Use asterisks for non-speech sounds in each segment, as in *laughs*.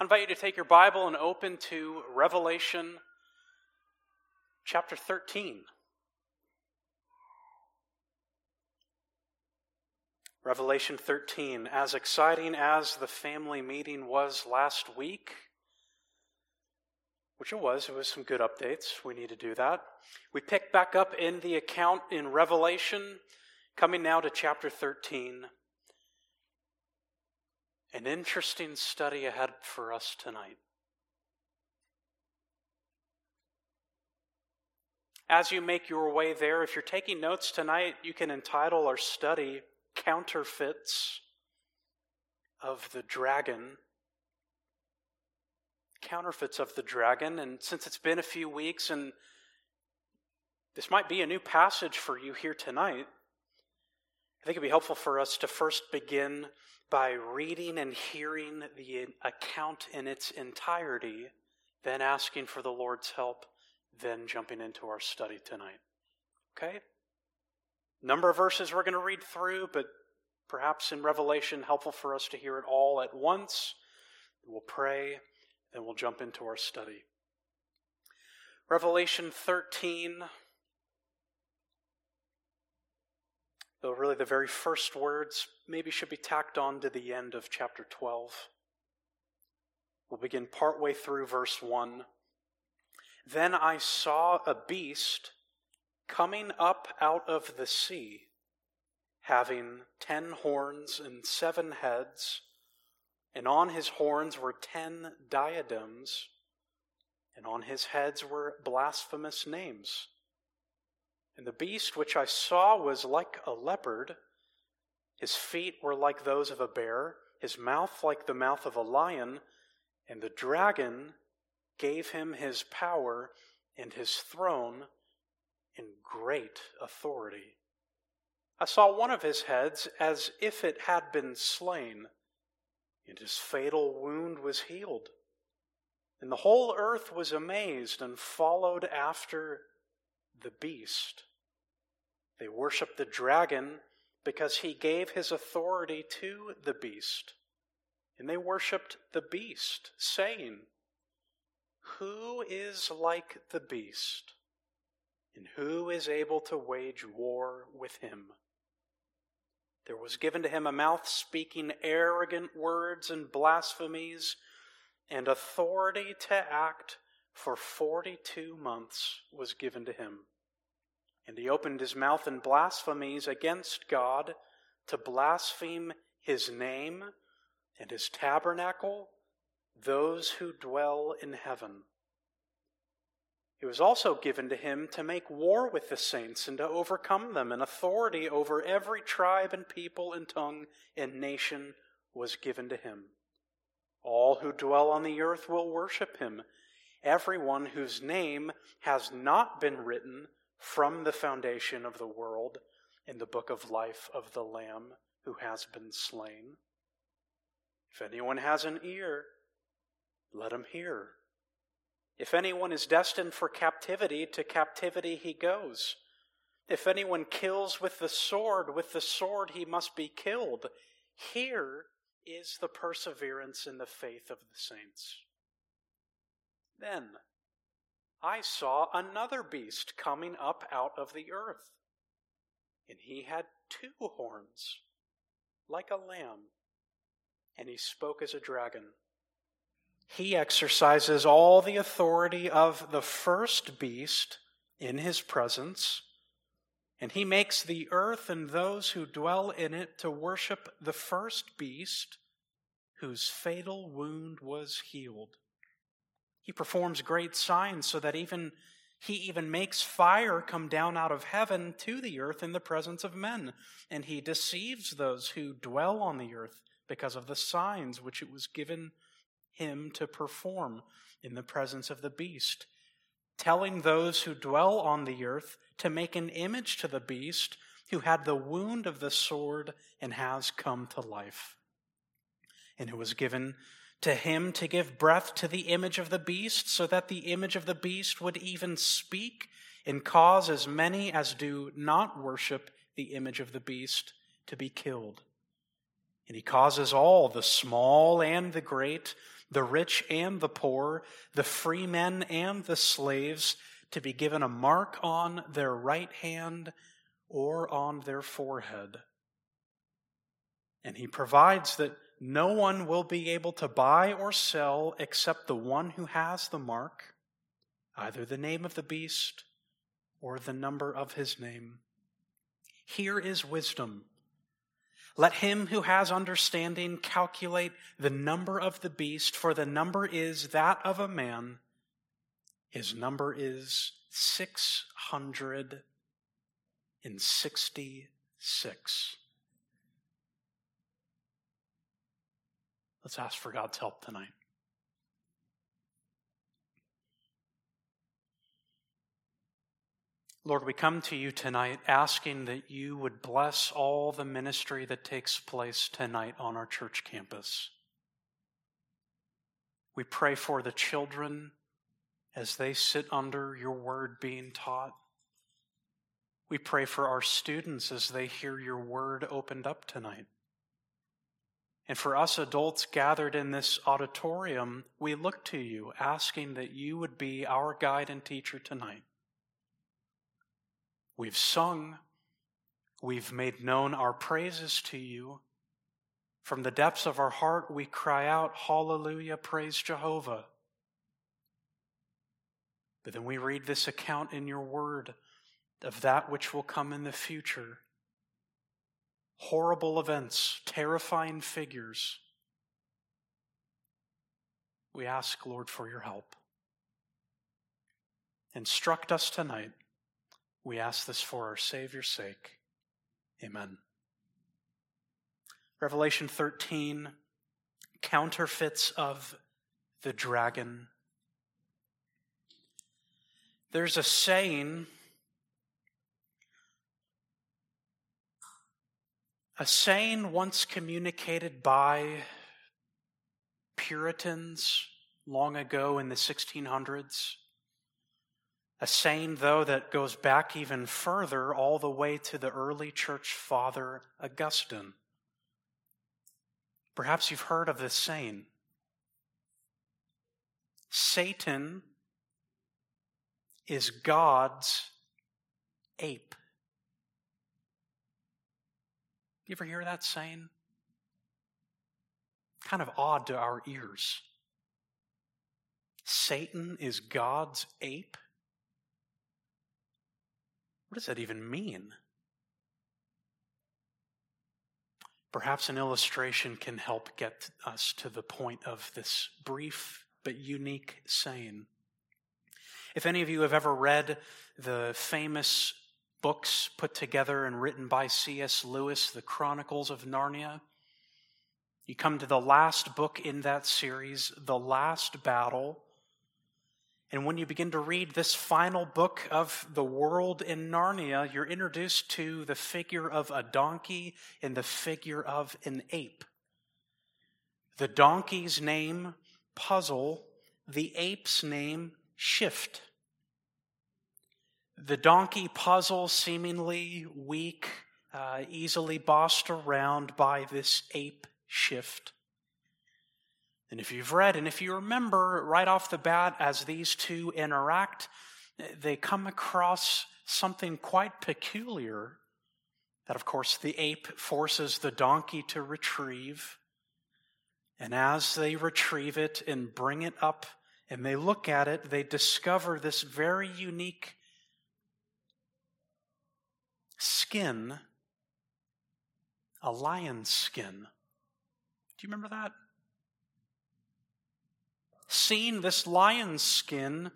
I invite you to take your Bible and open to Revelation chapter 13. Revelation 13, as exciting as the family meeting was last week, which it was, it was some good updates. We need to do that. We pick back up in the account in Revelation, coming now to chapter 13. An interesting study ahead for us tonight. As you make your way there, if you're taking notes tonight, you can entitle our study Counterfeits of the Dragon. Counterfeits of the Dragon. And since it's been a few weeks and this might be a new passage for you here tonight, I think it'd be helpful for us to first begin by reading and hearing the account in its entirety, then asking for the Lord's help, then jumping into our study tonight. Okay? Number of verses we're going to read through, but perhaps in Revelation, helpful for us to hear it all at once. We'll pray, then we'll jump into our study. Revelation 13, though really the very first words maybe should be tacked on to the end of chapter 12. We'll begin partway through verse 1. Then I saw a beast coming up out of the sea, having ten horns and seven heads, and on his horns were ten diadems, and on his heads were blasphemous names. And the beast which I saw was like a leopard. His feet were like those of a bear, his mouth like the mouth of a lion, and the dragon gave him his power and his throne and great authority. I saw one of his heads as if it had been slain, and his fatal wound was healed. And the whole earth was amazed and followed after the beast. They worshiped the dragon because he gave his authority to the beast. And they worshiped the beast, saying, Who is like the beast? And who is able to wage war with him? There was given to him a mouth speaking arrogant words and blasphemies, and authority to act for forty two months was given to him. And he opened his mouth in blasphemies against God to blaspheme his name and his tabernacle, those who dwell in heaven. It was also given to him to make war with the saints and to overcome them, and authority over every tribe and people and tongue and nation was given to him. All who dwell on the earth will worship him, everyone whose name has not been written from the foundation of the world in the book of life of the Lamb who has been slain. If anyone has an ear, let him hear. If anyone is destined for captivity, to captivity he goes. If anyone kills with the sword, with the sword he must be killed. Here is the perseverance in the faith of the saints. Then I saw another beast coming up out of the earth, and he had two horns, like a lamb, and he spoke as a dragon. He exercises all the authority of the first beast in his presence, and he makes the earth and those who dwell in it to worship the first beast whose fatal wound was healed. He performs great signs so that even he even makes fire come down out of heaven to the earth in the presence of men, and he deceives those who dwell on the earth because of the signs which it was given him to perform in the presence of the beast, telling those who dwell on the earth to make an image to the beast who had the wound of the sword and has come to life. And who was given to him to give breath to the image of the beast, so that the image of the beast would even speak and cause as many as do not worship the image of the beast to be killed. And he causes all, the small and the great, the rich and the poor, the free men and the slaves, to be given a mark on their right hand or on their forehead. And he provides that no one will be able to buy or sell except the one who has the mark, either the name of the beast or the number of his name. Here is wisdom. Let him who has understanding calculate the number of the beast, for the number is that of a man. His number is 666. Let's ask for God's help tonight. Lord, we come to you tonight asking that you would bless all the ministry that takes place tonight on our church campus. We pray for the children as they sit under your word being taught. We pray for our students as they hear your word opened up tonight. And for us adults gathered in this auditorium, we look to you asking that you would be our guide and teacher tonight. We've sung. We've made known our praises to you. From the depths of our heart, we cry out, Hallelujah, praise Jehovah. But then we read this account in your word of that which will come in the future horrible events, terrifying figures. We ask, Lord, for your help. Instruct us tonight we ask this for our Savior's sake. Amen. Revelation 13 counterfeits of the dragon. There's a saying, a saying once communicated by Puritans long ago in the 1600s. A saying, though, that goes back even further, all the way to the early church father Augustine. Perhaps you've heard of this saying. Satan is God's ape. You ever hear that saying? Kind of odd to our ears. Satan is God's ape? What does that even mean? Perhaps an illustration can help get us to the point of this brief but unique saying. If any of you have ever read the famous books put together and written by C.S. Lewis, The Chronicles of Narnia, you come to the last book in that series, The Last Battle, and when you begin to read this final book of the world in Narnia, you're introduced to the figure of a donkey and the figure of an ape. The donkey's name, Puzzle, the ape's name, Shift. The donkey puzzle, seemingly weak, uh, easily bossed around by this ape shift. And if you've read and if you remember right off the bat as these two interact, they come across something quite peculiar that, of course, the ape forces the donkey to retrieve. And as they retrieve it and bring it up and they look at it, they discover this very unique skin, a lion's skin. Do you remember that? Seeing this lion's skin,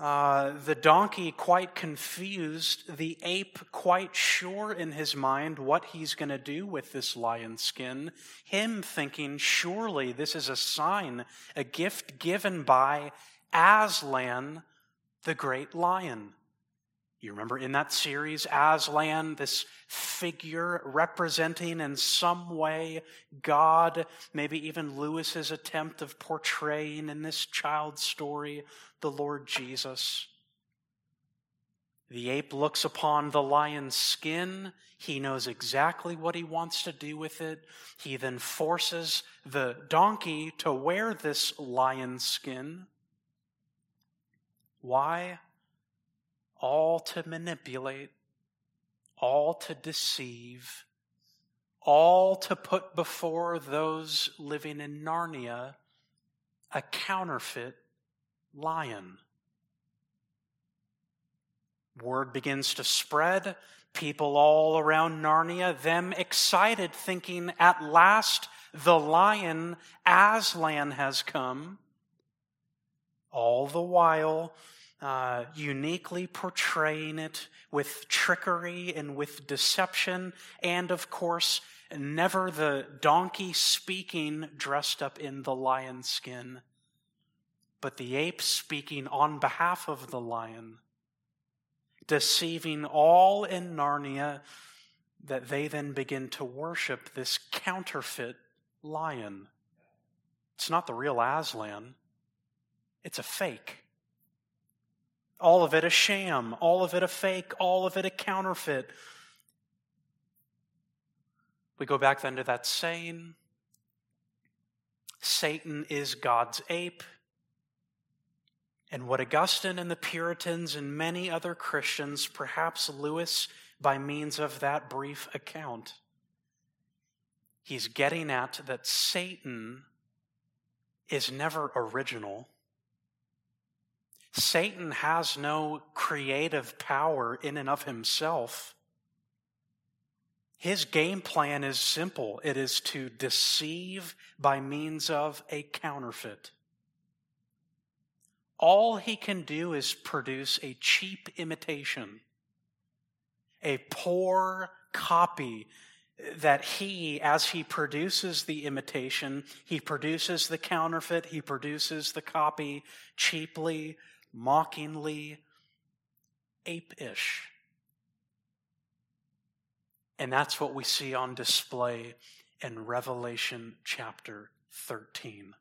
uh, the donkey quite confused, the ape quite sure in his mind what he's going to do with this lion skin, him thinking, surely this is a sign, a gift given by Aslan, the great lion. You remember in that series, Aslan, this figure representing in some way God, maybe even Lewis's attempt of portraying in this child story the Lord Jesus. The ape looks upon the lion's skin. He knows exactly what he wants to do with it. He then forces the donkey to wear this lion's skin. Why? All to manipulate, all to deceive, all to put before those living in Narnia a counterfeit lion. Word begins to spread. People all around Narnia, them excited, thinking, at last the lion Aslan has come. All the while, uh, uniquely portraying it with trickery and with deception, and of course, never the donkey speaking dressed up in the lion skin, but the ape speaking on behalf of the lion, deceiving all in Narnia that they then begin to worship this counterfeit lion. It's not the real Aslan, it's a fake. All of it a sham, all of it a fake, all of it a counterfeit. We go back then to that saying Satan is God's ape. And what Augustine and the Puritans and many other Christians, perhaps Lewis, by means of that brief account, he's getting at that Satan is never original. Satan has no creative power in and of himself. His game plan is simple it is to deceive by means of a counterfeit. All he can do is produce a cheap imitation, a poor copy that he, as he produces the imitation, he produces the counterfeit, he produces the copy cheaply, mockingly, ape ish. And that's what we see on display in Revelation chapter 13.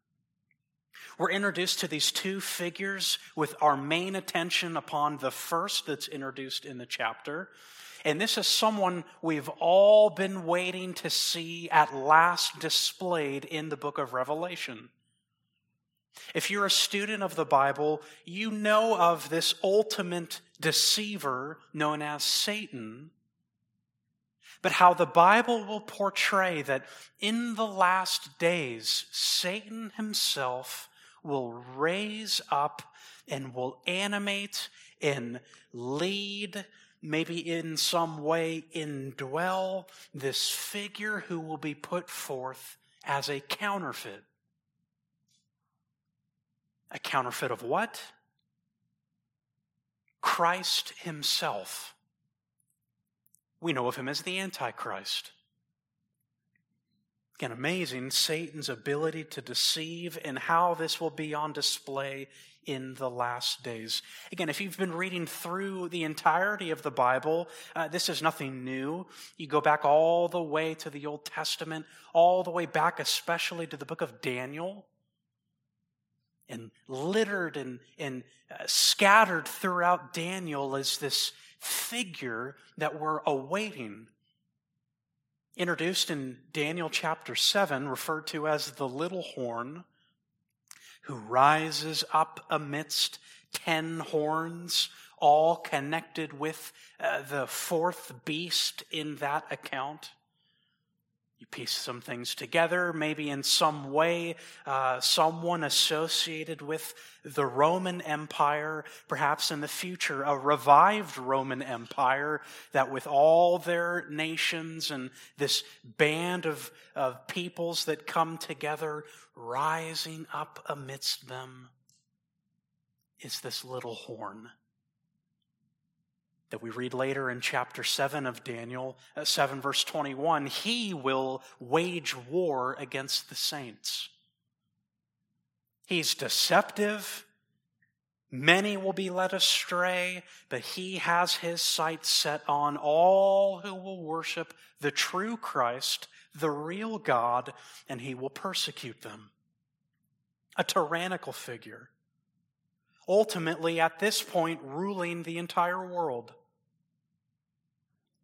We're introduced to these two figures with our main attention upon the first that's introduced in the chapter. And this is someone we've all been waiting to see at last displayed in the book of Revelation. If you're a student of the Bible, you know of this ultimate deceiver known as Satan, but how the Bible will portray that in the last days, Satan himself will raise up and will animate and lead, maybe in some way indwell this figure who will be put forth as a counterfeit. A counterfeit of what? Christ Himself. We know of Him as the Antichrist. Again, amazing Satan's ability to deceive and how this will be on display in the last days. Again, if you've been reading through the entirety of the Bible, uh, this is nothing new. You go back all the way to the Old Testament, all the way back, especially to the book of Daniel and littered and, and uh, scattered throughout Daniel is this figure that we're awaiting. Introduced in Daniel chapter 7, referred to as the little horn, who rises up amidst ten horns, all connected with uh, the fourth beast in that account. You piece some things together, maybe in some way, uh, someone associated with the Roman Empire, perhaps in the future, a revived Roman Empire that, with all their nations and this band of, of peoples that come together, rising up amidst them, is this little horn that we read later in chapter 7 of Daniel, uh, 7 verse 21, he will wage war against the saints. He's deceptive. Many will be led astray, but he has his sights set on all who will worship the true Christ, the real God, and he will persecute them. A tyrannical figure. Ultimately, at this point, ruling the entire world.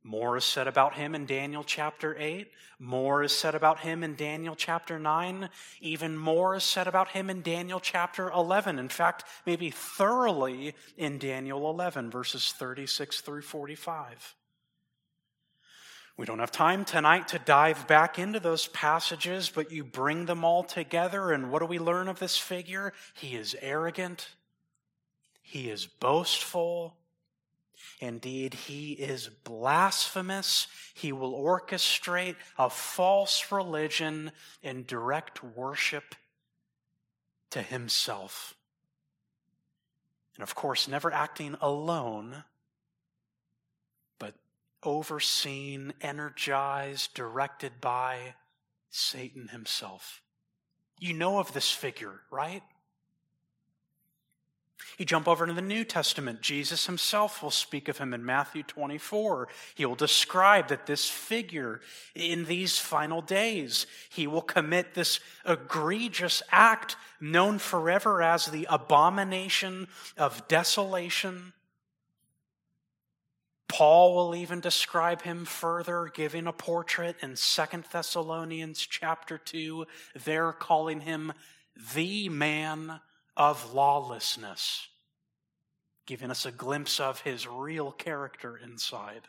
More is said about him in Daniel chapter 8. More is said about him in Daniel chapter 9. Even more is said about him in Daniel chapter 11. In fact, maybe thoroughly in Daniel 11, verses 36 through 45. We don't have time tonight to dive back into those passages, but you bring them all together, and what do we learn of this figure? He is arrogant, he is boastful, Indeed, he is blasphemous. He will orchestrate a false religion and direct worship to himself. And of course, never acting alone, but overseen, energized, directed by Satan himself. You know of this figure, right? You jump over to the New Testament. Jesus himself will speak of him in Matthew 24. He will describe that this figure in these final days, he will commit this egregious act known forever as the abomination of desolation. Paul will even describe him further, giving a portrait in Second Thessalonians chapter 2, there calling him the man of lawlessness, giving us a glimpse of his real character inside.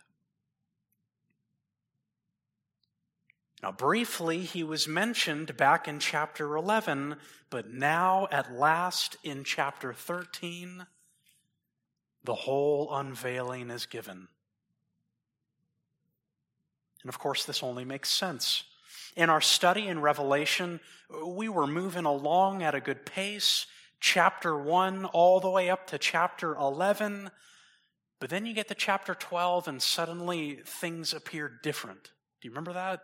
Now, briefly, he was mentioned back in chapter 11, but now, at last, in chapter 13, the whole unveiling is given. And of course, this only makes sense. In our study in Revelation, we were moving along at a good pace chapter 1 all the way up to chapter 11. But then you get to chapter 12 and suddenly things appear different. Do you remember that?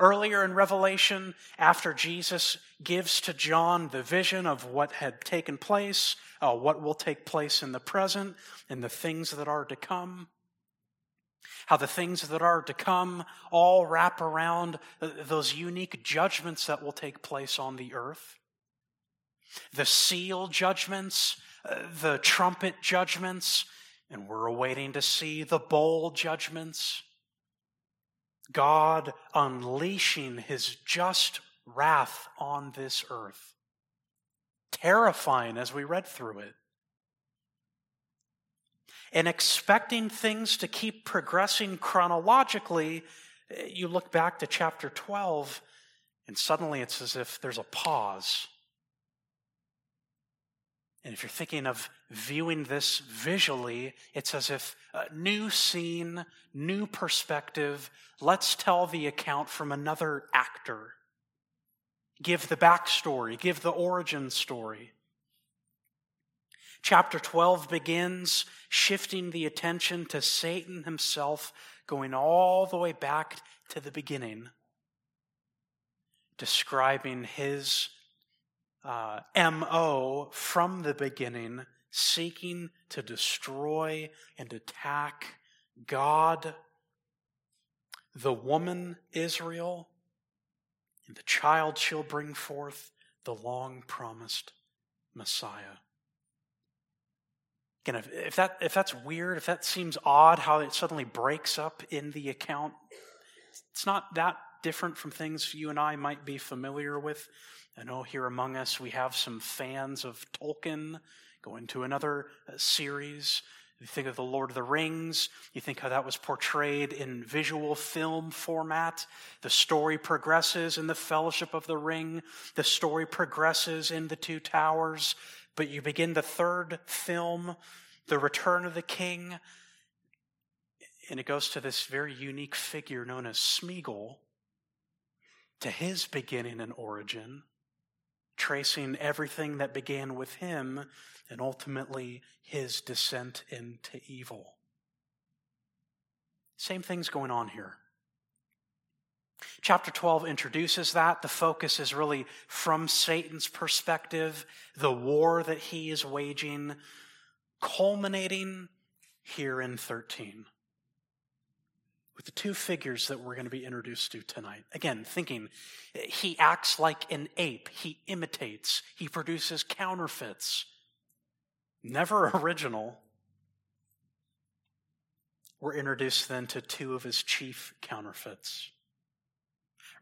Earlier in Revelation, after Jesus gives to John the vision of what had taken place, uh, what will take place in the present, and the things that are to come, how the things that are to come all wrap around uh, those unique judgments that will take place on the earth the seal judgments, uh, the trumpet judgments, and we're awaiting to see the bowl judgments. God unleashing his just wrath on this earth. Terrifying as we read through it. And expecting things to keep progressing chronologically, you look back to chapter 12, and suddenly it's as if there's a pause. And if you're thinking of viewing this visually, it's as if a new scene, new perspective. Let's tell the account from another actor. Give the backstory, give the origin story. Chapter 12 begins shifting the attention to Satan himself, going all the way back to the beginning, describing his uh, MO from the beginning, seeking to destroy and attack God, the woman Israel, and the child she'll bring forth, the long promised Messiah. Again, if, if, that, if that's weird, if that seems odd how it suddenly breaks up in the account, it's not that different from things you and I might be familiar with. I know here among us we have some fans of Tolkien. Go into another uh, series. You think of the Lord of the Rings, you think how that was portrayed in visual film format. The story progresses in the Fellowship of the Ring, the story progresses in the Two Towers, but you begin the third film, The Return of the King, and it goes to this very unique figure known as Smeagol, to his beginning and origin tracing everything that began with him and ultimately his descent into evil. Same thing's going on here. Chapter 12 introduces that. The focus is really from Satan's perspective, the war that he is waging, culminating here in 13 with the two figures that we're going to be introduced to tonight. Again, thinking he acts like an ape, he imitates, he produces counterfeits. Never *laughs* original. we're introduced then to two of his chief counterfeits.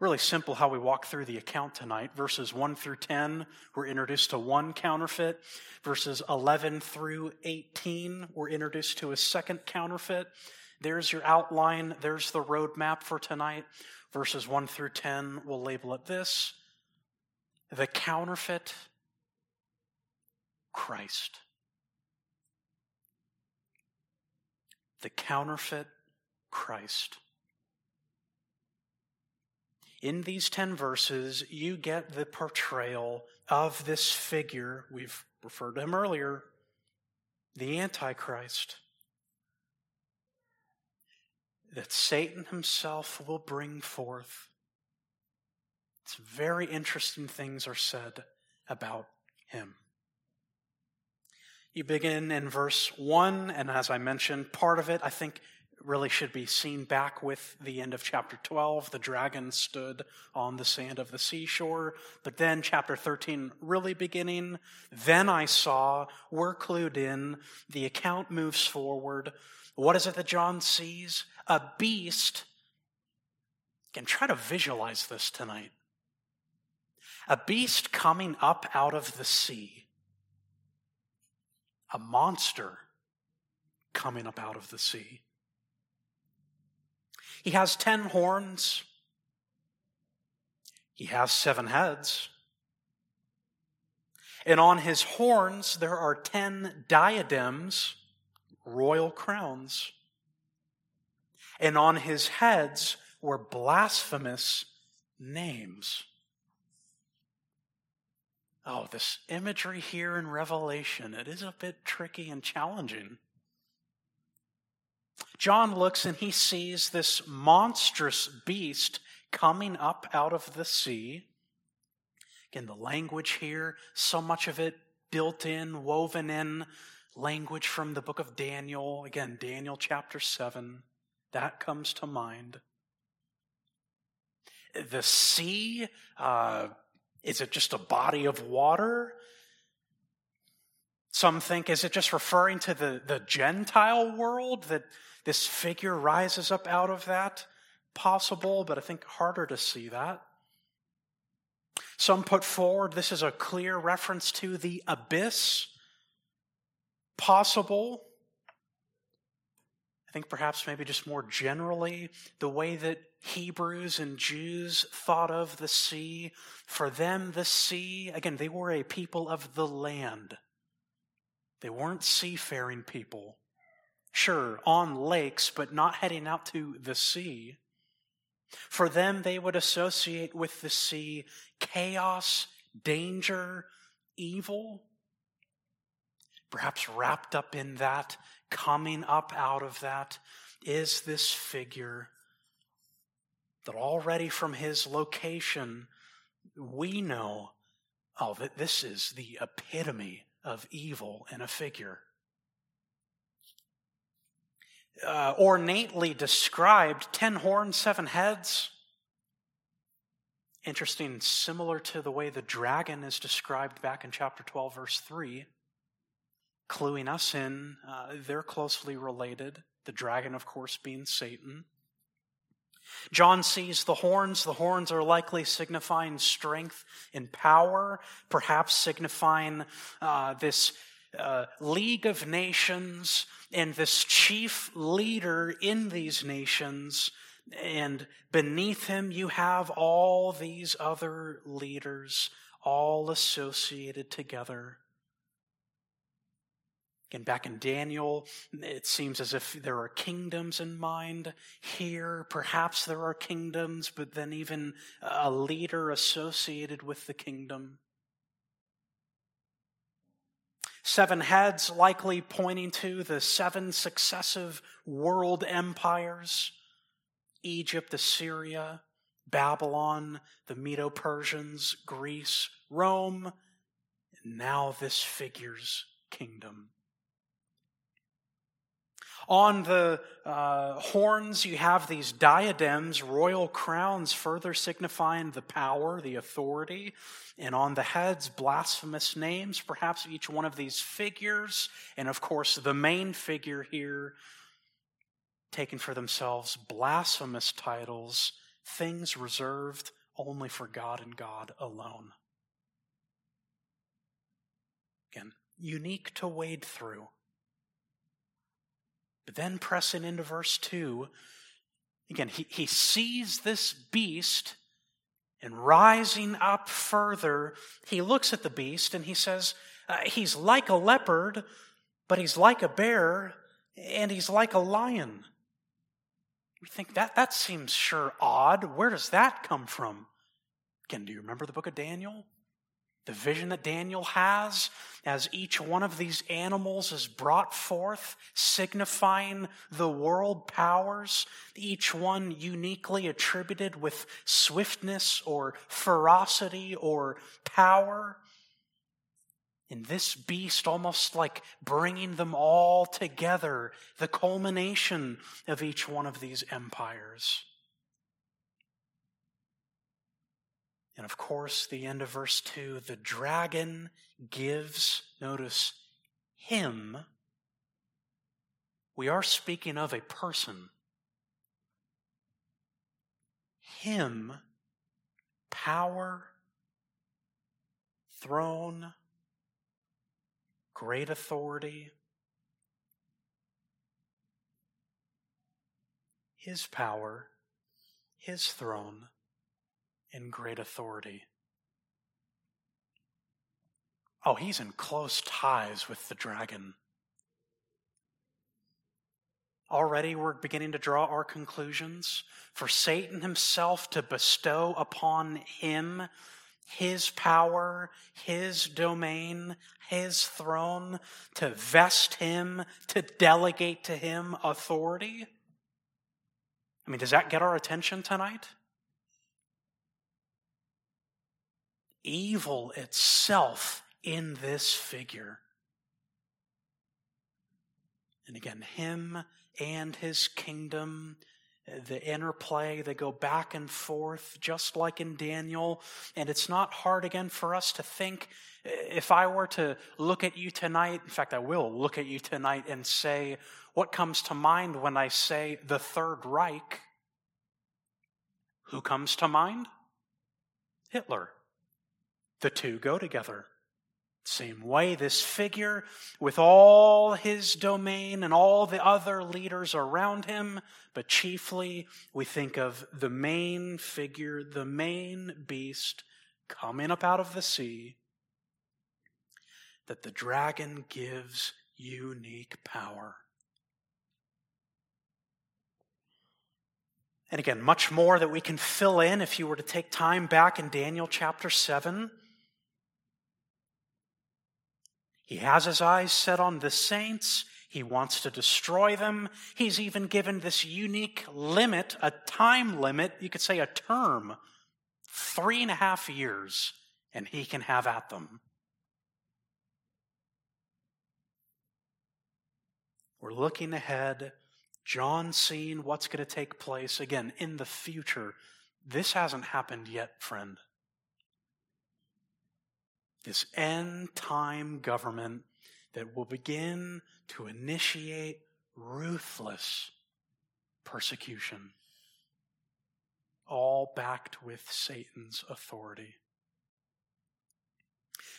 Really simple how we walk through the account tonight. Verses 1 through 10, we're introduced to one counterfeit. Verses 11 through 18, we're introduced to a second counterfeit. There's your outline. There's the roadmap for tonight. Verses 1 through 10, we'll label it this the counterfeit Christ. The counterfeit Christ. In these 10 verses, you get the portrayal of this figure. We've referred to him earlier, the Antichrist. That Satan himself will bring forth. It's very interesting things are said about him. You begin in verse 1, and as I mentioned, part of it, I think, really should be seen back with the end of chapter 12. The dragon stood on the sand of the seashore. But then, chapter 13, really beginning, then I saw, we're clued in, the account moves forward. What is it that John sees? A beast. Again, try to visualize this tonight. A beast coming up out of the sea a monster coming up out of the sea. He has ten horns. He has seven heads. And on his horns there are ten diadems, royal crowns. And on his heads were blasphemous names. Oh, this imagery here in Revelation, it is a bit tricky and challenging. John looks and he sees this monstrous beast coming up out of the sea. Again, the language here, so much of it built in, woven in, language from the book of Daniel. Again, Daniel chapter 7, that comes to mind. The sea, uh, is it just a body of water? Some think, is it just referring to the, the Gentile world that this figure rises up out of that? Possible, but I think harder to see that. Some put forward this is a clear reference to the abyss. Possible. I think perhaps maybe just more generally, the way that Hebrews and Jews thought of the sea. For them, the sea, again, they were a people of the land. They weren't seafaring people. Sure, on lakes, but not heading out to the sea. For them, they would associate with the sea chaos, danger, evil. Perhaps wrapped up in that coming up out of that is this figure that already from his location, we know, oh, that this is the epitome of evil in a figure. Uh, ornately described, ten horns, seven heads. Interesting, similar to the way the dragon is described back in chapter 12, verse 3 cluing us in. Uh, they're closely related. The dragon, of course, being Satan. John sees the horns. The horns are likely signifying strength and power, perhaps signifying uh, this uh, league of nations and this chief leader in these nations. And beneath him, you have all these other leaders, all associated together. Again, back in Daniel, it seems as if there are kingdoms in mind. Here, perhaps there are kingdoms, but then even a leader associated with the kingdom. Seven heads likely pointing to the seven successive world empires Egypt, Assyria, Babylon, the Medo Persians, Greece, Rome, and now this figure's kingdom. On the uh, horns, you have these diadems, royal crowns, further signifying the power, the authority. And on the heads, blasphemous names, perhaps each one of these figures. And of course, the main figure here, taking for themselves blasphemous titles, things reserved only for God and God alone. Again, unique to wade through. But then pressing into verse 2, again, he, he sees this beast and rising up further, he looks at the beast and he says, uh, He's like a leopard, but he's like a bear, and he's like a lion. We think that that seems sure odd. Where does that come from? Again, do you remember the book of Daniel? The vision that Daniel has as each one of these animals is brought forth, signifying the world powers, each one uniquely attributed with swiftness or ferocity or power. In this beast, almost like bringing them all together, the culmination of each one of these empires. And of course, the end of verse 2 the dragon gives, notice, him. We are speaking of a person. Him, power, throne, great authority. His power, his throne, and great authority. Oh, he's in close ties with the dragon. Already we're beginning to draw our conclusions. For Satan himself to bestow upon him his power, his domain, his throne, to vest him, to delegate to him authority. I mean, does that get our attention tonight? Evil itself in this figure. And again, him and his kingdom the interplay, they go back and forth, just like in Daniel. And it's not hard again for us to think if I were to look at you tonight, in fact, I will look at you tonight and say, what comes to mind when I say the Third Reich? Who comes to mind? Hitler. The two go together. Same way, this figure, with all his domain and all the other leaders around him, but chiefly we think of the main figure, the main beast coming up out of the sea, that the dragon gives unique power. And again, much more that we can fill in if you were to take time back in Daniel chapter 7 He has his eyes set on the saints. He wants to destroy them. He's even given this unique limit, a time limit, you could say a term, three and a half years, and he can have at them. We're looking ahead. John seeing what's going to take place again in the future. This hasn't happened yet, friend this end time government that will begin to initiate ruthless persecution, all backed with Satan's authority.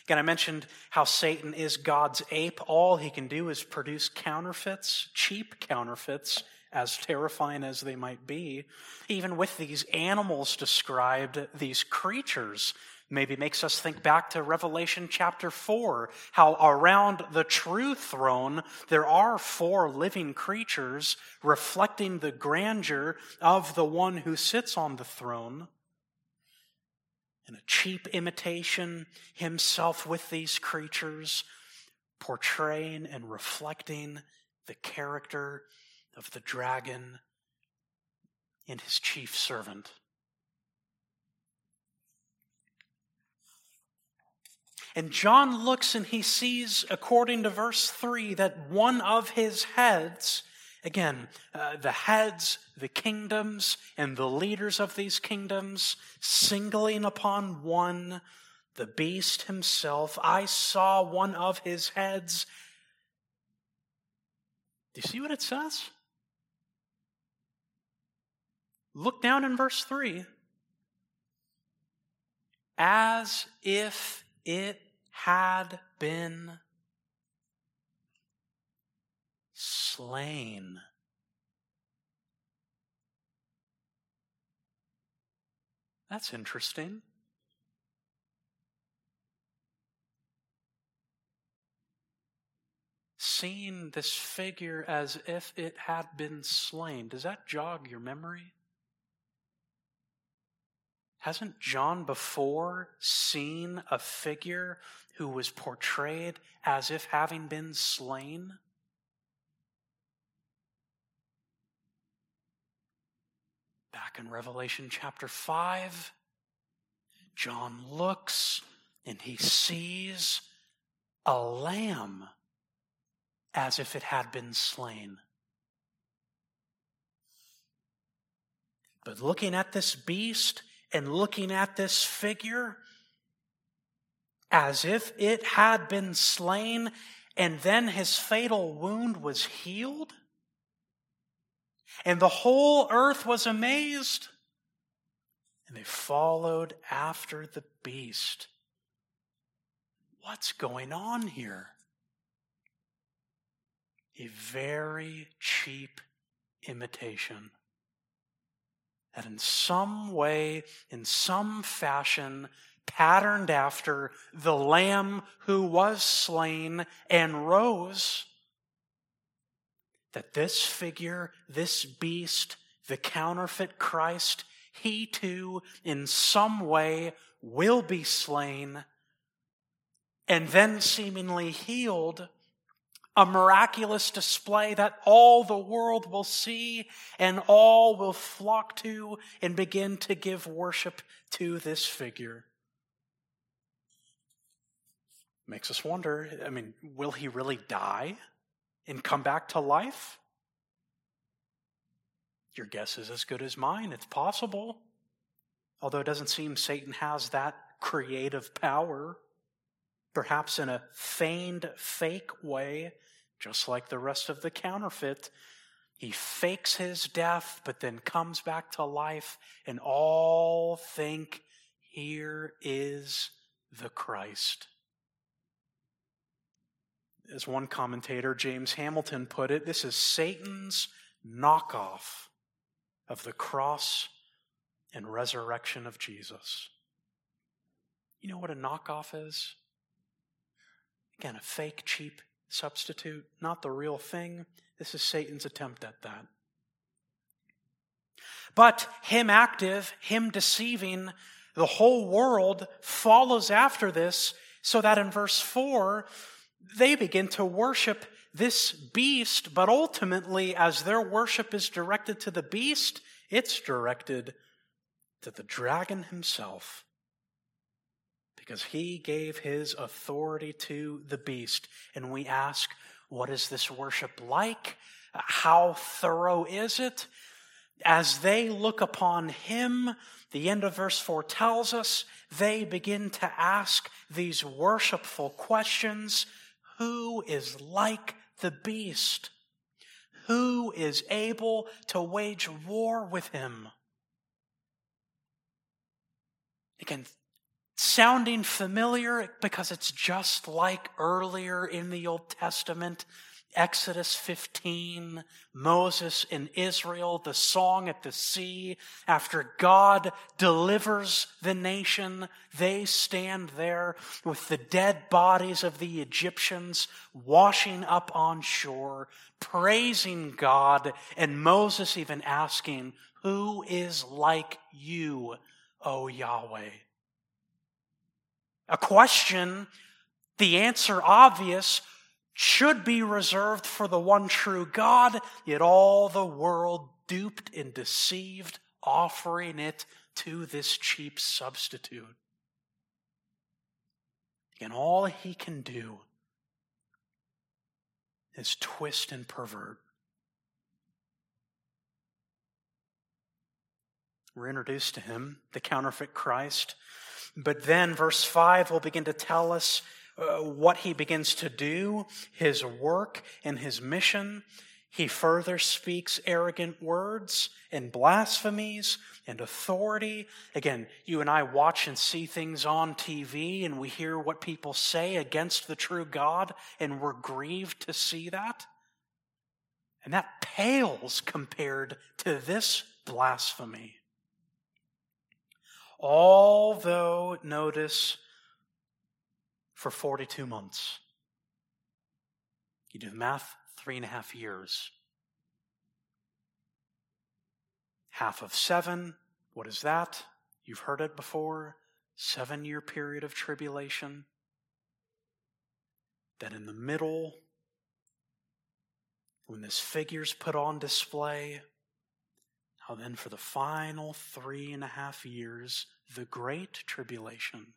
Again, I mentioned how Satan is God's ape. All he can do is produce counterfeits, cheap counterfeits, as terrifying as they might be. Even with these animals described, these creatures maybe makes us think back to Revelation chapter 4, how around the true throne there are four living creatures reflecting the grandeur of the one who sits on the throne. In a cheap imitation, himself with these creatures, portraying and reflecting the character of the dragon and his chief servant. And John looks and he sees, according to verse 3, that one of his heads, again, uh, the heads, the kingdoms, and the leaders of these kingdoms, singling upon one, the beast himself. I saw one of his heads. Do you see what it says? Look down in verse 3. As if it had been slain. That's interesting. Seeing this figure as if it had been slain, does that jog your memory? Hasn't John before seen a figure who was portrayed as if having been slain? Back in Revelation chapter 5, John looks and he sees a lamb as if it had been slain. But looking at this beast and looking at this figure as if it had been slain and then his fatal wound was healed, and the whole earth was amazed. And they followed after the beast. What's going on here? A very cheap imitation. That in some way, in some fashion, patterned after the Lamb who was slain and rose that this figure, this beast, the counterfeit Christ, he too, in some way, will be slain and then seemingly healed. A miraculous display that all the world will see and all will flock to and begin to give worship to this figure. Makes us wonder I mean, will he really die? and come back to life? Your guess is as good as mine. It's possible. Although it doesn't seem Satan has that creative power. Perhaps in a feigned, fake way, just like the rest of the counterfeit. He fakes his death, but then comes back to life, and all think, here is the Christ. As one commentator, James Hamilton, put it, this is Satan's knockoff of the cross and resurrection of Jesus. You know what a knockoff is? Again, a fake, cheap substitute, not the real thing. This is Satan's attempt at that. But him active, him deceiving, the whole world follows after this, so that in verse 4, they begin to worship this beast, but ultimately, as their worship is directed to the beast, it's directed to the dragon himself. Because he gave his authority to the beast. And we ask, what is this worship like? How thorough is it? As they look upon him, the end of verse 4 tells us they begin to ask these worshipful questions who is like the beast? Who is able to wage war with him? Again, sounding familiar because it's just like earlier in the Old Testament Exodus 15, Moses in Israel, the song at the sea. After God delivers the nation, they stand there with the dead bodies of the Egyptians washing up on shore, praising God, and Moses even asking, Who is like you, O Yahweh? A question, the answer obvious, should be reserved for the one true God, yet all the world duped and deceived, offering it to this cheap substitute. And all he can do is twist and pervert. We're introduced to him, the counterfeit Christ. But then, verse 5 will begin to tell us uh, what he begins to do, his work and his mission. He further speaks arrogant words and blasphemies and authority. Again, you and I watch and see things on TV and we hear what people say against the true God and we're grieved to see that. And that pales compared to this blasphemy. Although, notice, for 42 months. You do the math, three and a half years. Half of seven, what is that? You've heard it before. Seven year period of tribulation. Then in the middle, when this figure's put on display, now then for the final three and a half years, the great tribulation,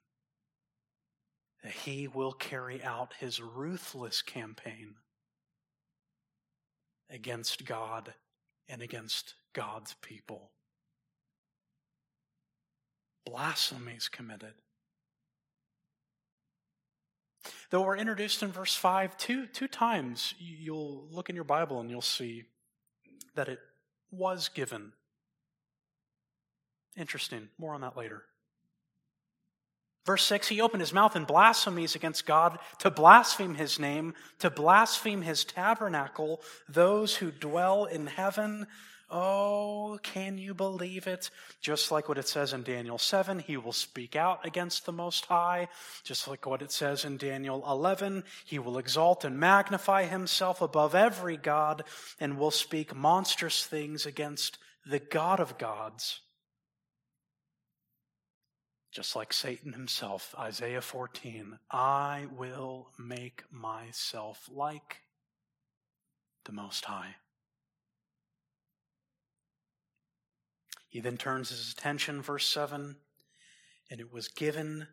he will carry out his ruthless campaign against God and against God's people. Blasphemies committed. Though we're introduced in verse 5 two, two times, you'll look in your Bible and you'll see that it was given. Interesting. More on that later. Verse 6 He opened his mouth in blasphemies against God to blaspheme his name, to blaspheme his tabernacle, those who dwell in heaven. Oh, can you believe it? Just like what it says in Daniel 7, he will speak out against the Most High. Just like what it says in Daniel 11, he will exalt and magnify himself above every God and will speak monstrous things against the God of gods. Just like Satan himself, Isaiah 14, I will make myself like the Most High. He then turns his attention, verse 7, and it was given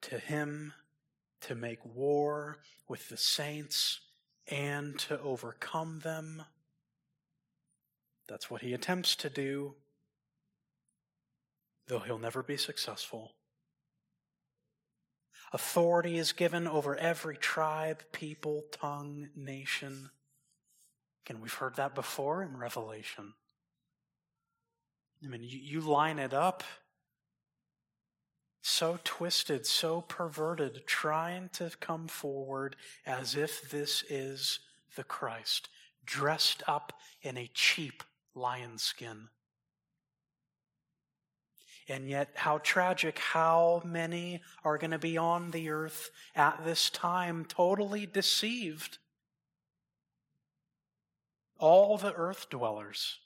to him to make war with the saints and to overcome them. That's what he attempts to do though he'll never be successful. Authority is given over every tribe, people, tongue, nation. Again, we've heard that before in Revelation. I mean, you, you line it up so twisted, so perverted, trying to come forward as if this is the Christ, dressed up in a cheap lion skin. And yet, how tragic, how many are going to be on the earth at this time totally deceived? All the earth dwellers.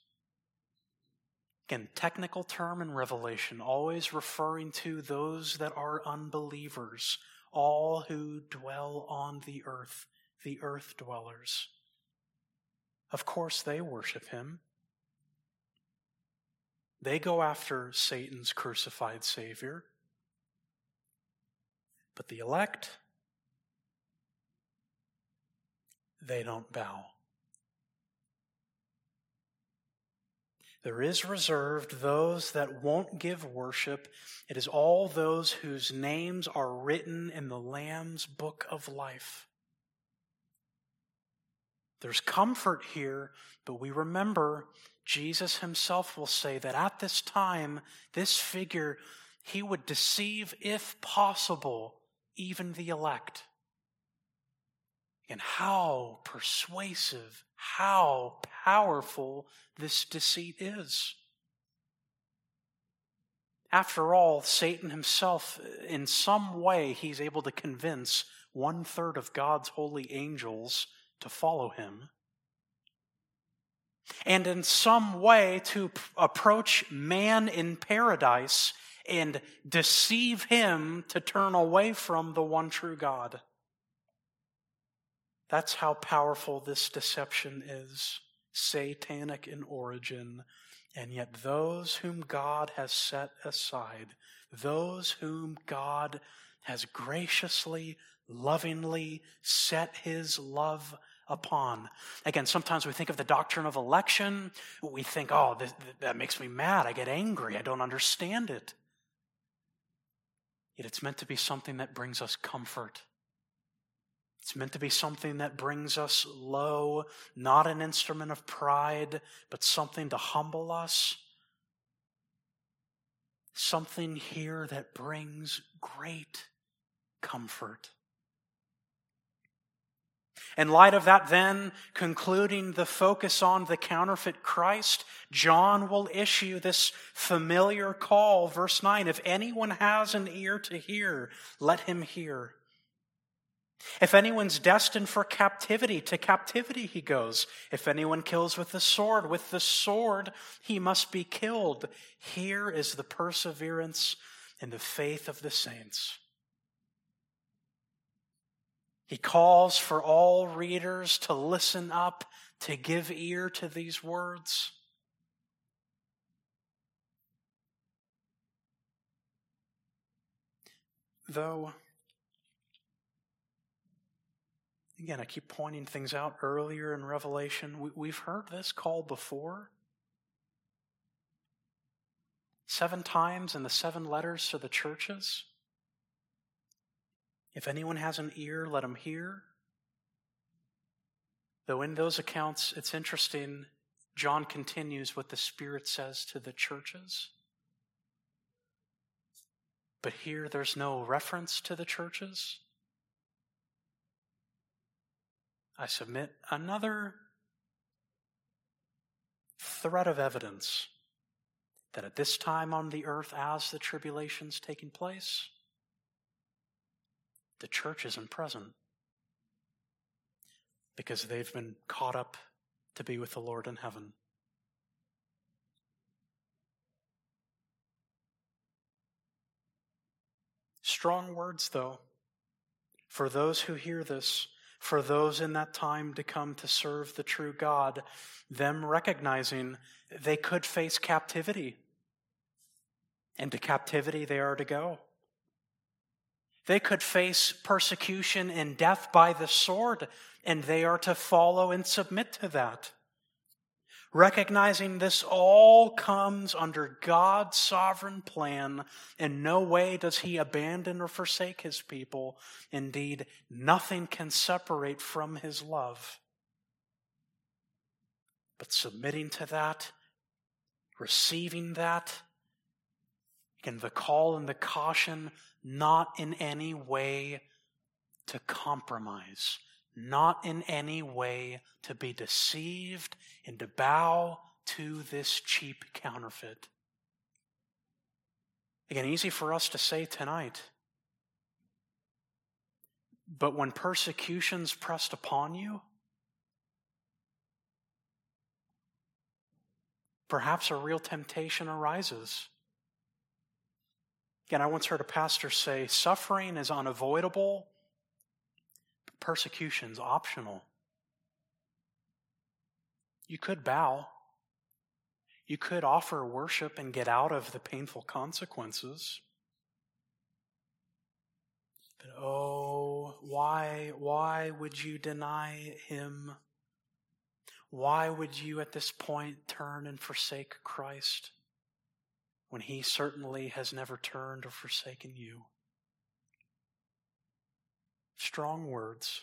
Again, technical term in Revelation, always referring to those that are unbelievers, all who dwell on the earth, the earth dwellers. Of course, they worship him. They go after Satan's crucified Savior. But the elect, they don't bow. There is reserved those that won't give worship. It is all those whose names are written in the Lamb's book of life. There's comfort here, but we remember Jesus himself will say that at this time, this figure, he would deceive, if possible, even the elect. And how persuasive, how powerful this deceit is. After all, Satan himself, in some way, he's able to convince one third of God's holy angels to follow him and in some way to approach man in paradise and deceive him to turn away from the one true God. That's how powerful this deception is, satanic in origin. And yet, those whom God has set aside, those whom God has graciously, lovingly set his love upon. Again, sometimes we think of the doctrine of election. We think, oh, this, that makes me mad. I get angry. I don't understand it. Yet it's meant to be something that brings us comfort. It's meant to be something that brings us low, not an instrument of pride, but something to humble us. Something here that brings great comfort. In light of that, then, concluding the focus on the counterfeit Christ, John will issue this familiar call, verse 9 If anyone has an ear to hear, let him hear. If anyone's destined for captivity, to captivity he goes. If anyone kills with the sword, with the sword he must be killed. Here is the perseverance and the faith of the saints. He calls for all readers to listen up, to give ear to these words. Though, again, I keep pointing things out earlier in Revelation. We, have heard this call before. Seven times in the seven letters to the churches. If anyone has an ear, let him hear. Though in those accounts, it's interesting, John continues what the Spirit says to the churches. But here, there's no reference to the churches. I submit another thread of evidence that at this time on the earth, as the tribulation's taking place, the church isn't present because they've been caught up to be with the Lord in heaven. Strong words, though, for those who hear this, for those in that time to come to serve the true God, them recognizing they could face captivity. And to captivity they are to go. They could face persecution and death by the sword, and they are to follow and submit to that. Recognizing this all comes under God's sovereign plan, in no way does He abandon or forsake His people. Indeed, nothing can separate from His love. But submitting to that, receiving that, again, the call and the caution not in any way to compromise, not in any way to be deceived and to bow to this cheap counterfeit. Again, easy for us to say tonight. But when persecution's pressed upon you, perhaps a real temptation arises. Again, I once heard a pastor say suffering is unavoidable, but persecution is optional. You could bow. You could offer worship and get out of the painful consequences. But oh, why, why would you deny him? Why would you at this point turn and forsake Christ? when he certainly has never turned or forsaken you. Strong words.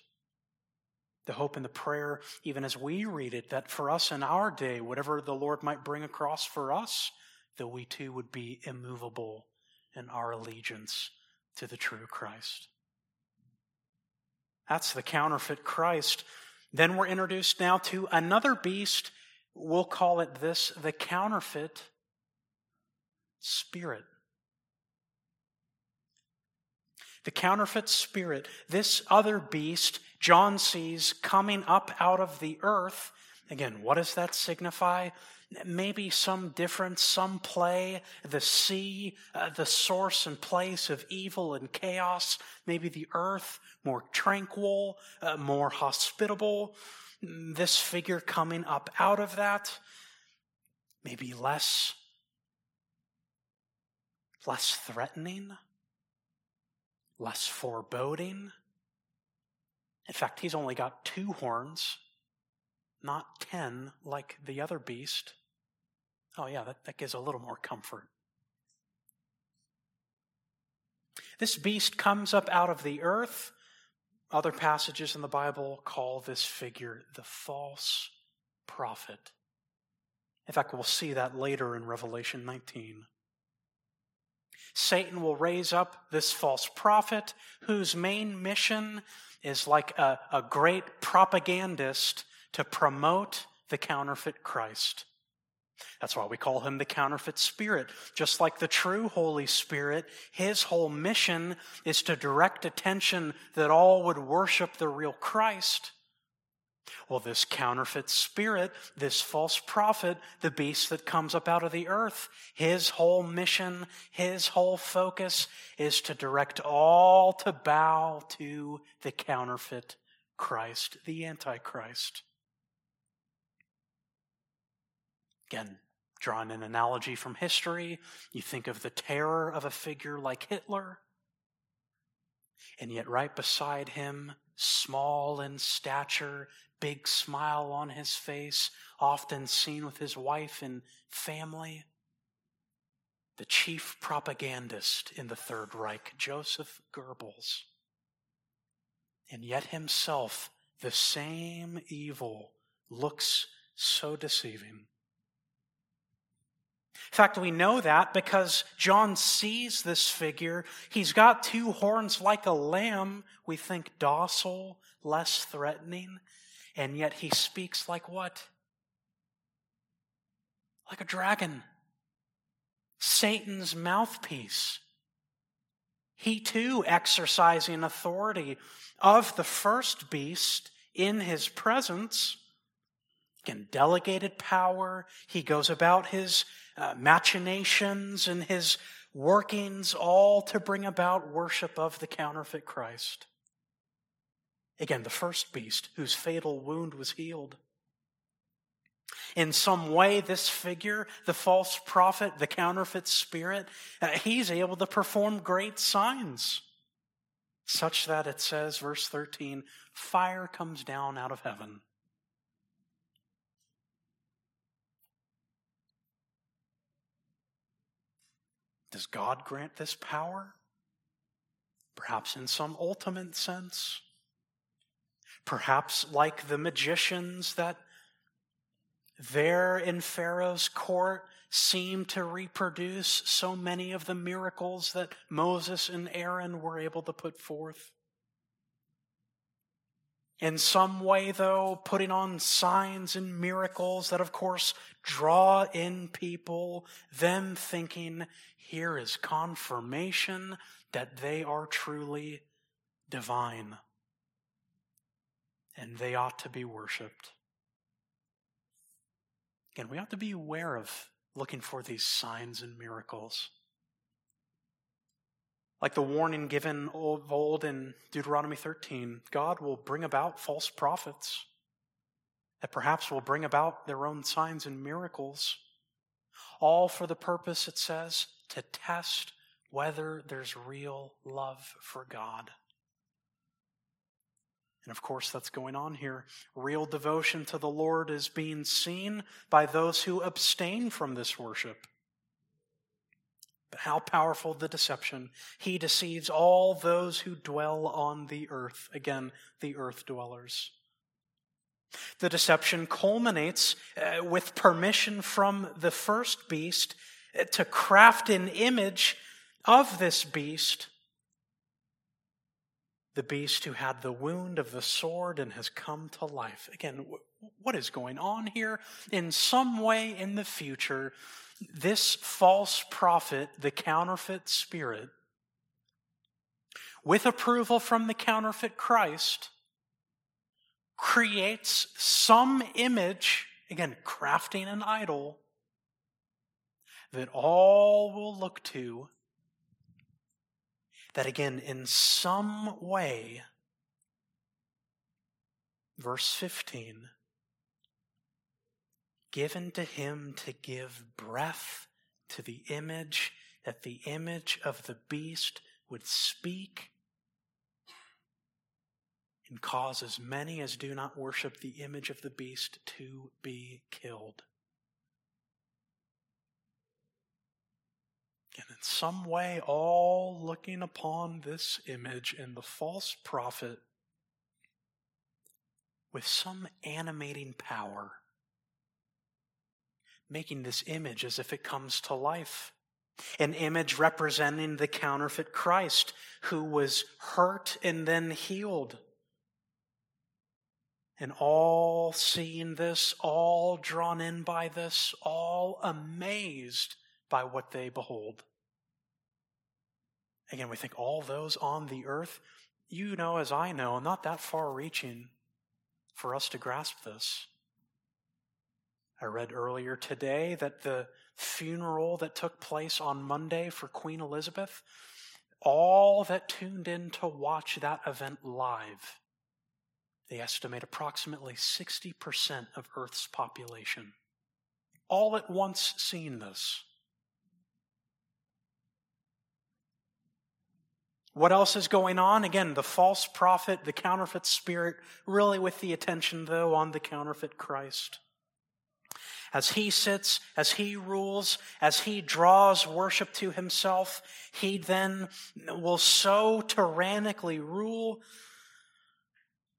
The hope and the prayer, even as we read it, that for us in our day, whatever the Lord might bring across for us, that we too would be immovable in our allegiance to the true Christ. That's the counterfeit Christ. Then we're introduced now to another beast. We'll call it this the counterfeit spirit. The counterfeit spirit, this other beast, John sees coming up out of the earth. Again, what does that signify? Maybe some difference, some play, the sea, uh, the source and place of evil and chaos. Maybe the earth, more tranquil, uh, more hospitable. This figure coming up out of that. Maybe less less threatening, less foreboding. In fact, he's only got two horns, not ten like the other beast. Oh, yeah, that, that gives a little more comfort. This beast comes up out of the earth. Other passages in the Bible call this figure the false prophet. In fact, we'll see that later in Revelation 19. Satan will raise up this false prophet whose main mission is like a, a great propagandist to promote the counterfeit Christ. That's why we call him the counterfeit spirit. Just like the true Holy Spirit, his whole mission is to direct attention that all would worship the real Christ. Well, this counterfeit spirit, this false prophet, the beast that comes up out of the earth, his whole mission, his whole focus is to direct all to bow to the counterfeit Christ, the Antichrist. Again, drawing an analogy from history, you think of the terror of a figure like Hitler, and yet right beside him, small in stature, big smile on his face, often seen with his wife and family. The chief propagandist in the Third Reich, Joseph Goebbels. And yet himself, the same evil, looks so deceiving. In fact, we know that because John sees this figure. He's got two horns like a lamb. We think docile, less threatening. And yet he speaks like what? Like a dragon. Satan's mouthpiece. He too exercising authority of the first beast in his presence. Again, delegated power. He goes about his uh, machinations and his workings, all to bring about worship of the counterfeit Christ. Again, the first beast whose fatal wound was healed. In some way, this figure, the false prophet, the counterfeit spirit, uh, he's able to perform great signs, such that it says, verse 13, fire comes down out of heaven Does God grant this power? Perhaps in some ultimate sense. Perhaps like the magicians that there in Pharaoh's court seem to reproduce so many of the miracles that Moses and Aaron were able to put forth. In some way, though, putting on signs and miracles that, of course, draw in people, them thinking, here is confirmation that they are truly divine and they ought to be worshiped. Again, we ought to be aware of looking for these signs and miracles. Like the warning given of old in Deuteronomy 13, God will bring about false prophets that perhaps will bring about their own signs and miracles, all for the purpose, it says, to test whether there's real love for God. And of course, that's going on here. Real devotion to the Lord is being seen by those who abstain from this worship. But how powerful the deception. He deceives all those who dwell on the earth. Again, the earth dwellers. The deception culminates uh, with permission from the first beast to craft an image of this beast, the beast who had the wound of the sword and has come to life. Again, what is going on here? In some way in the future, this false prophet, the counterfeit spirit, with approval from the counterfeit Christ, creates some image, again, crafting an idol that all will look to, that again, in some way, verse 15, given to him to give breath to the image, that the image of the beast would speak and cause as many as do not worship the image of the beast to be killed. And in some way, all looking upon this image and the false prophet with some animating power, making this image as if it comes to life. An image representing the counterfeit Christ who was hurt and then healed. And all seeing this, all drawn in by this, all amazed by what they behold. Again, we think all those on the earth, you know as I know, not that far reaching for us to grasp this. I read earlier today that the funeral that took place on Monday for Queen Elizabeth, all that tuned in to watch that event live, they estimate approximately 60% of Earth's population, all at once seeing this. What else is going on? Again, the false prophet, the counterfeit spirit, really with the attention, though, on the counterfeit Christ. As he sits, as he rules, as he draws worship to himself, he then will so tyrannically rule.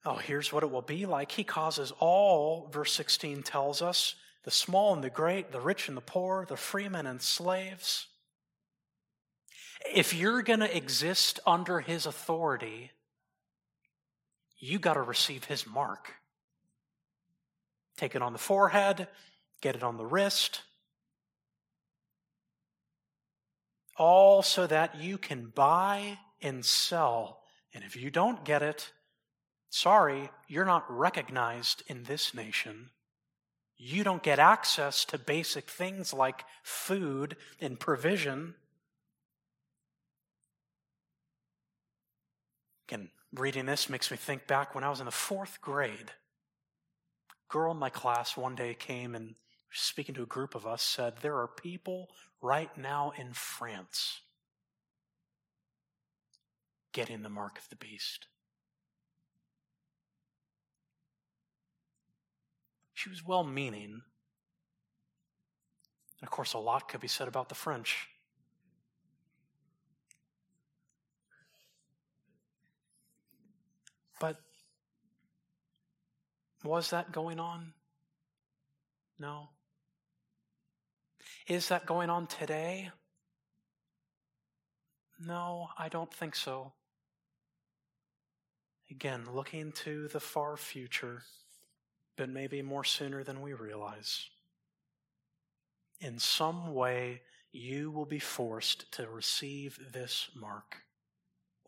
Oh, here's what it will be like. He causes all, verse 16 tells us, the small and the great, the rich and the poor, the freemen and slaves, if you're going to exist under his authority, you got to receive his mark. Take it on the forehead, get it on the wrist, all so that you can buy and sell. And if you don't get it, sorry, you're not recognized in this nation. You don't get access to basic things like food and provision. Again, reading this makes me think back when I was in the fourth grade. A girl in my class one day came and speaking to a group of us said, There are people right now in France getting the mark of the beast. She was well meaning. and Of course, a lot could be said about the French. But was that going on? No. Is that going on today? No, I don't think so. Again, looking to the far future, but maybe more sooner than we realize. In some way, you will be forced to receive this mark,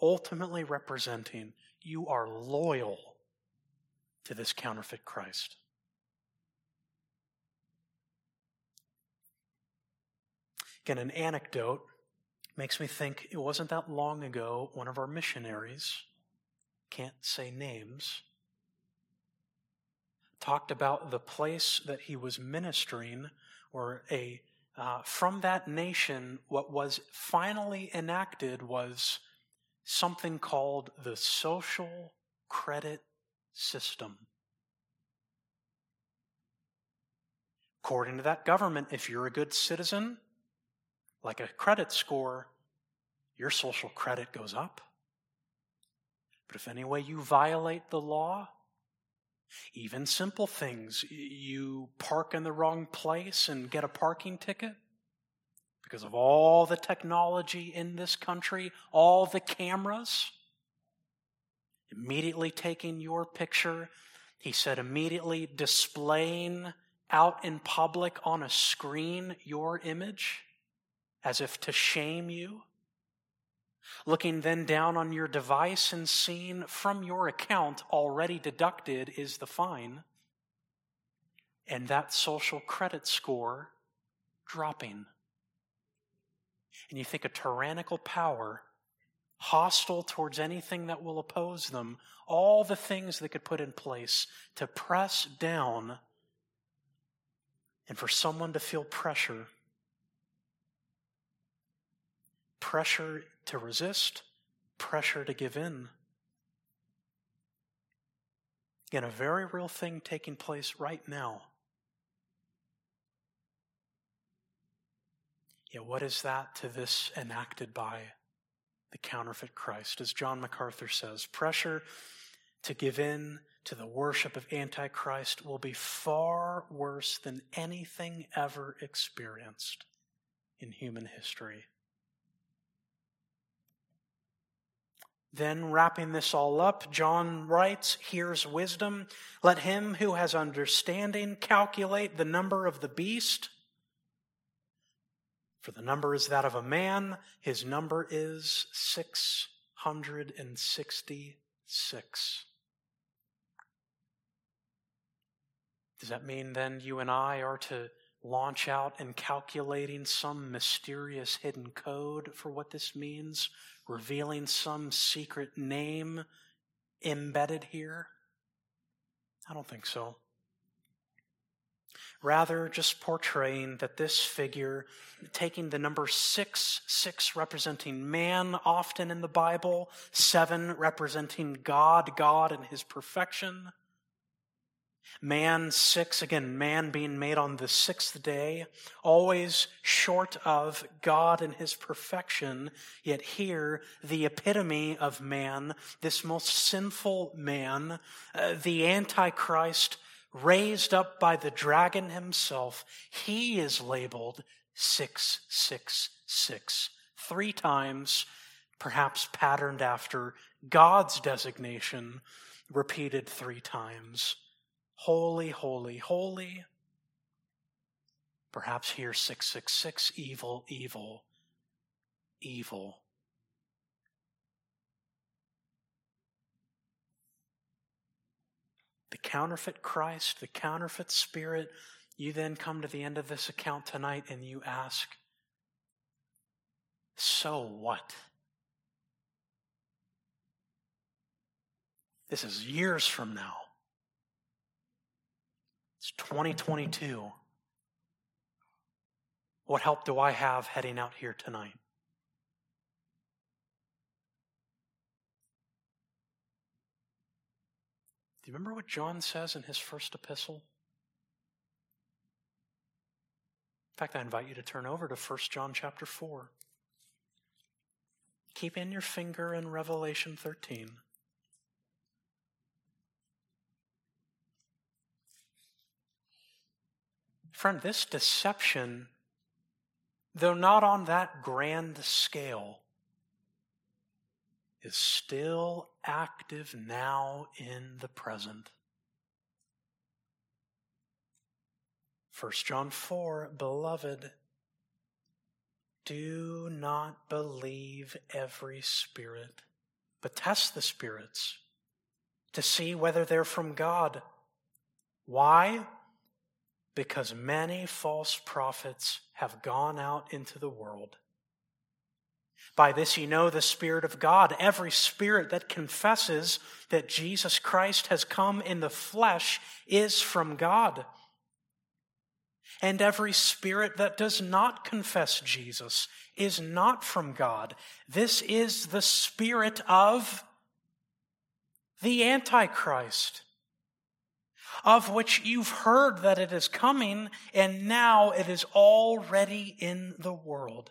ultimately representing you are loyal to this counterfeit Christ. Again, an anecdote makes me think it wasn't that long ago one of our missionaries, can't say names, talked about the place that he was ministering or a uh, from that nation what was finally enacted was something called the social credit system. According to that government, if you're a good citizen, like a credit score, your social credit goes up. But if any way you violate the law, even simple things, you park in the wrong place and get a parking ticket, because of all the technology in this country, all the cameras, immediately taking your picture. He said, immediately displaying out in public on a screen your image as if to shame you. Looking then down on your device and seeing from your account already deducted is the fine. And that social credit score dropping and you think a tyrannical power, hostile towards anything that will oppose them, all the things they could put in place to press down and for someone to feel pressure pressure to resist, pressure to give in. Again, a very real thing taking place right now. Yet, what is that to this enacted by the counterfeit Christ? As John MacArthur says, pressure to give in to the worship of Antichrist will be far worse than anything ever experienced in human history. Then, wrapping this all up, John writes, Here's wisdom. Let him who has understanding calculate the number of the beast. For the number is that of a man, his number is 666. Does that mean then you and I are to launch out in calculating some mysterious hidden code for what this means, revealing some secret name embedded here? I don't think so. Rather, just portraying that this figure, taking the number six, six representing man often in the Bible, seven representing God, God and his perfection, Man, six, again, man being made on the sixth day, always short of God and his perfection, yet here, the epitome of man, this most sinful man, uh, the Antichrist, raised up by the dragon himself, he is labeled 666. Three times, perhaps patterned after God's designation, repeated three times. Holy, holy, holy. Perhaps here 666, evil, evil, evil. The counterfeit Christ, the counterfeit Spirit, you then come to the end of this account tonight and you ask, so what? This is years from now. It's 2022. What help do I have heading out here tonight? You remember what John says in his first epistle? In fact, I invite you to turn over to 1 John chapter 4. Keep in your finger in Revelation 13. Friend, this deception, though not on that grand scale, is still active now in the present. 1 John 4 Beloved, do not believe every spirit, but test the spirits to see whether they're from God. Why? because many false prophets have gone out into the world. By this you know the Spirit of God. Every spirit that confesses that Jesus Christ has come in the flesh is from God. And every spirit that does not confess Jesus is not from God. This is the spirit of the Antichrist of which you've heard that it is coming, and now it is already in the world.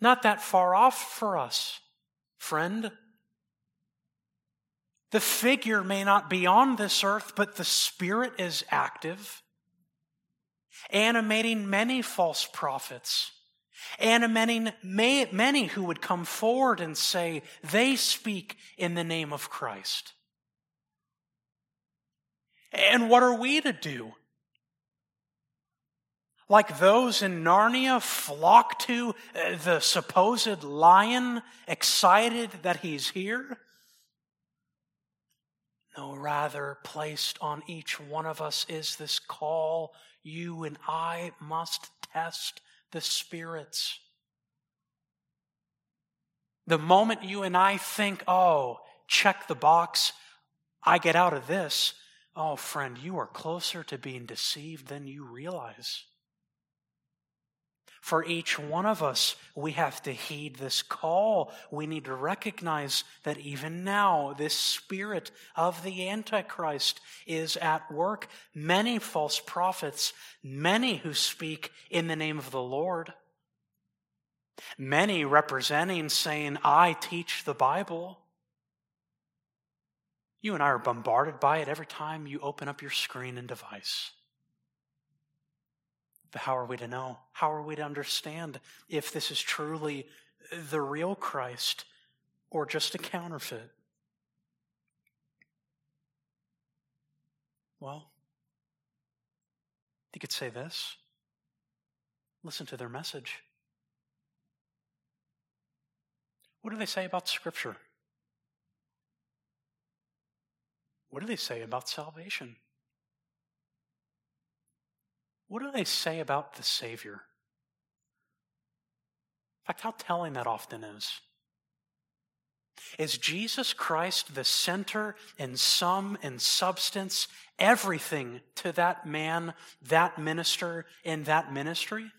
Not that far off for us, friend. The figure may not be on this earth, but the Spirit is active, animating many false prophets, animating many who would come forward and say they speak in the name of Christ. And what are we to do? Like those in Narnia flock to uh, the supposed lion, excited that he's here? No, rather, placed on each one of us is this call you and I must test the spirits. The moment you and I think, oh, check the box, I get out of this, Oh, friend, you are closer to being deceived than you realize. For each one of us, we have to heed this call. We need to recognize that even now, this spirit of the Antichrist is at work. Many false prophets, many who speak in the name of the Lord, many representing saying, I teach the Bible. You and I are bombarded by it every time you open up your screen and device. But how are we to know? How are we to understand if this is truly the real Christ or just a counterfeit? Well, you could say this listen to their message. What do they say about Scripture? What do they say about salvation? What do they say about the Savior? In fact, how telling that often is. Is Jesus Christ the center and sum and substance, everything to that man, that minister, and that ministry?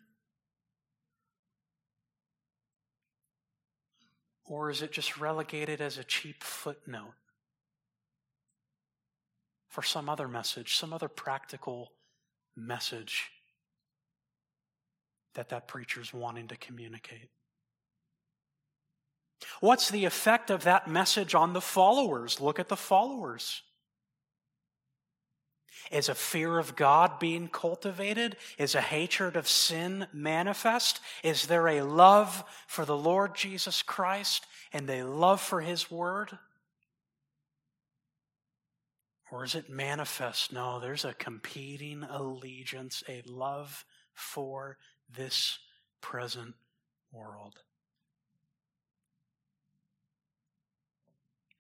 Or is it just relegated as a cheap footnote for some other message, some other practical message that that preacher's wanting to communicate? What's the effect of that message on the followers? Look at the followers. Is a fear of God being cultivated? Is a hatred of sin manifest? Is there a love for the Lord Jesus Christ and a love for His Word? Or is it manifest? No, there's a competing allegiance, a love for this present world.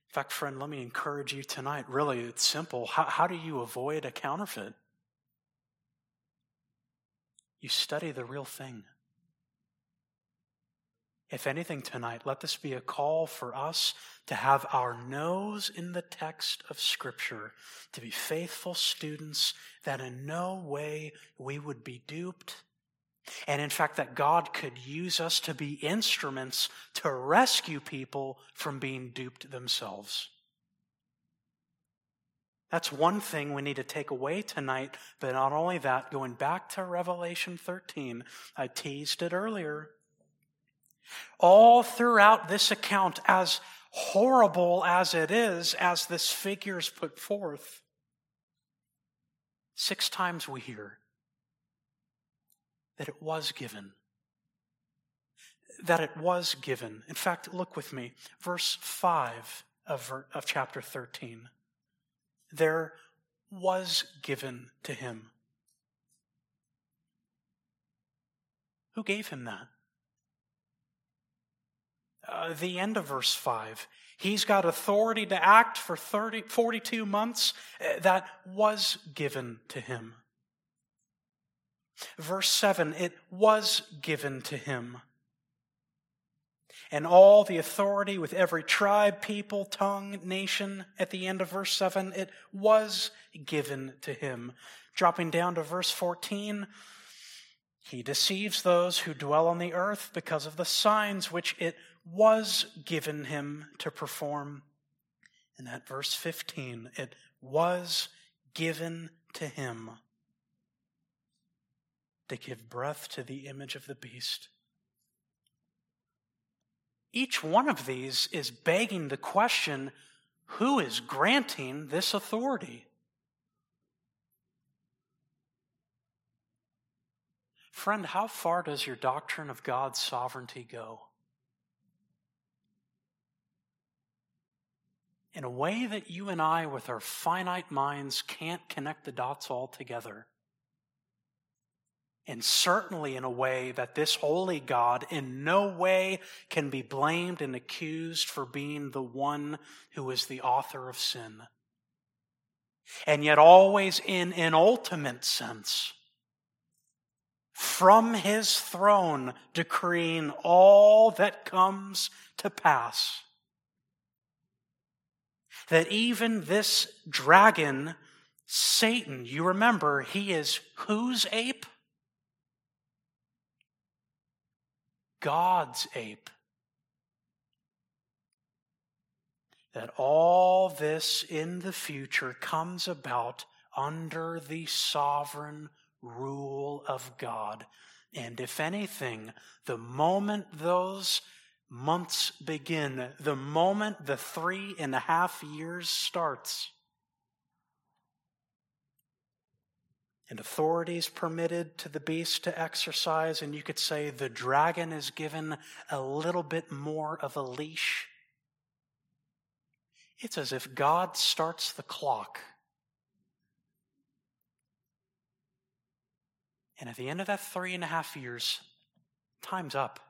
In fact, friend, let me encourage you tonight. Really, it's simple. How, how do you avoid a counterfeit? You study the real thing. If anything, tonight, let this be a call for us to have our nose in the text of Scripture, to be faithful students, that in no way we would be duped. And in fact, that God could use us to be instruments to rescue people from being duped themselves. That's one thing we need to take away tonight, but not only that, going back to Revelation 13, I teased it earlier. All throughout this account, as horrible as it is, as this figure is put forth, six times we hear that it was given. That it was given. In fact, look with me, verse 5 of, of chapter 13. There was given to him. Who gave him that? Uh, the end of verse 5. He's got authority to act for 30, 42 months. Uh, that was given to him. Verse 7 it was given to him. And all the authority with every tribe, people, tongue, nation, at the end of verse 7, it was given to him. Dropping down to verse 14, he deceives those who dwell on the earth because of the signs which it was given him to perform. And at verse 15, it was given to him to give breath to the image of the beast. Each one of these is begging the question who is granting this authority? Friend, how far does your doctrine of God's sovereignty go? In a way that you and I, with our finite minds, can't connect the dots all together. And certainly in a way that this holy God in no way can be blamed and accused for being the one who is the author of sin. And yet, always in an ultimate sense, from his throne, decreeing all that comes to pass that even this dragon, Satan, you remember, he is whose ape? God's ape. That all this in the future comes about under the sovereign rule of God. And if anything, the moment those months begin, the moment the three and a half years starts. And authorities permitted to the beast to exercise, and you could say the dragon is given a little bit more of a leash. It's as if God starts the clock. And at the end of that three and a half years, time's up.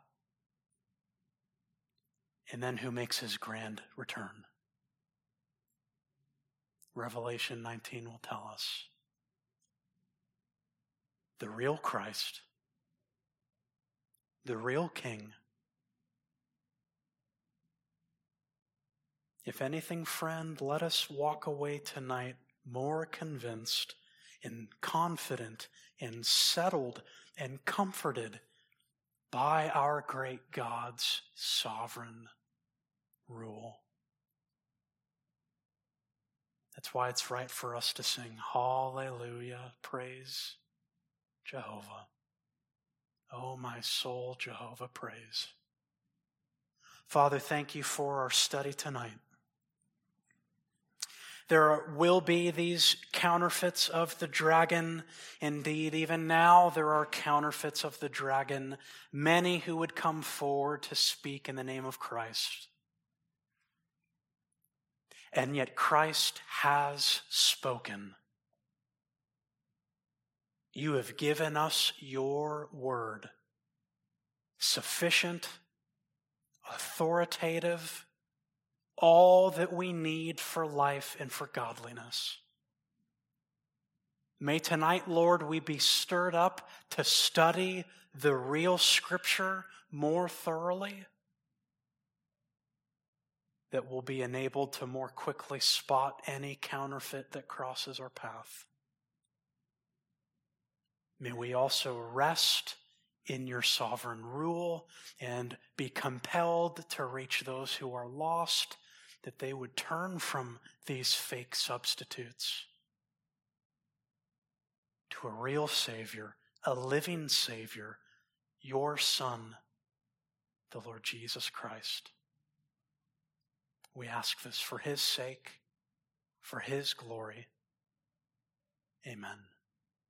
And then who makes his grand return? Revelation 19 will tell us the real Christ, the real King. If anything, friend, let us walk away tonight more convinced and confident and settled and comforted by our great God's sovereign rule. That's why it's right for us to sing Hallelujah, praise Jehovah. Oh, my soul, Jehovah, praise. Father, thank you for our study tonight. There will be these counterfeits of the dragon. Indeed, even now, there are counterfeits of the dragon, many who would come forward to speak in the name of Christ. And yet, Christ has spoken. You have given us your word, sufficient, authoritative, all that we need for life and for godliness. May tonight, Lord, we be stirred up to study the real Scripture more thoroughly, that we'll be enabled to more quickly spot any counterfeit that crosses our path. May we also rest in your sovereign rule and be compelled to reach those who are lost that they would turn from these fake substitutes to a real Savior, a living Savior, your Son, the Lord Jesus Christ. We ask this for His sake, for His glory. Amen.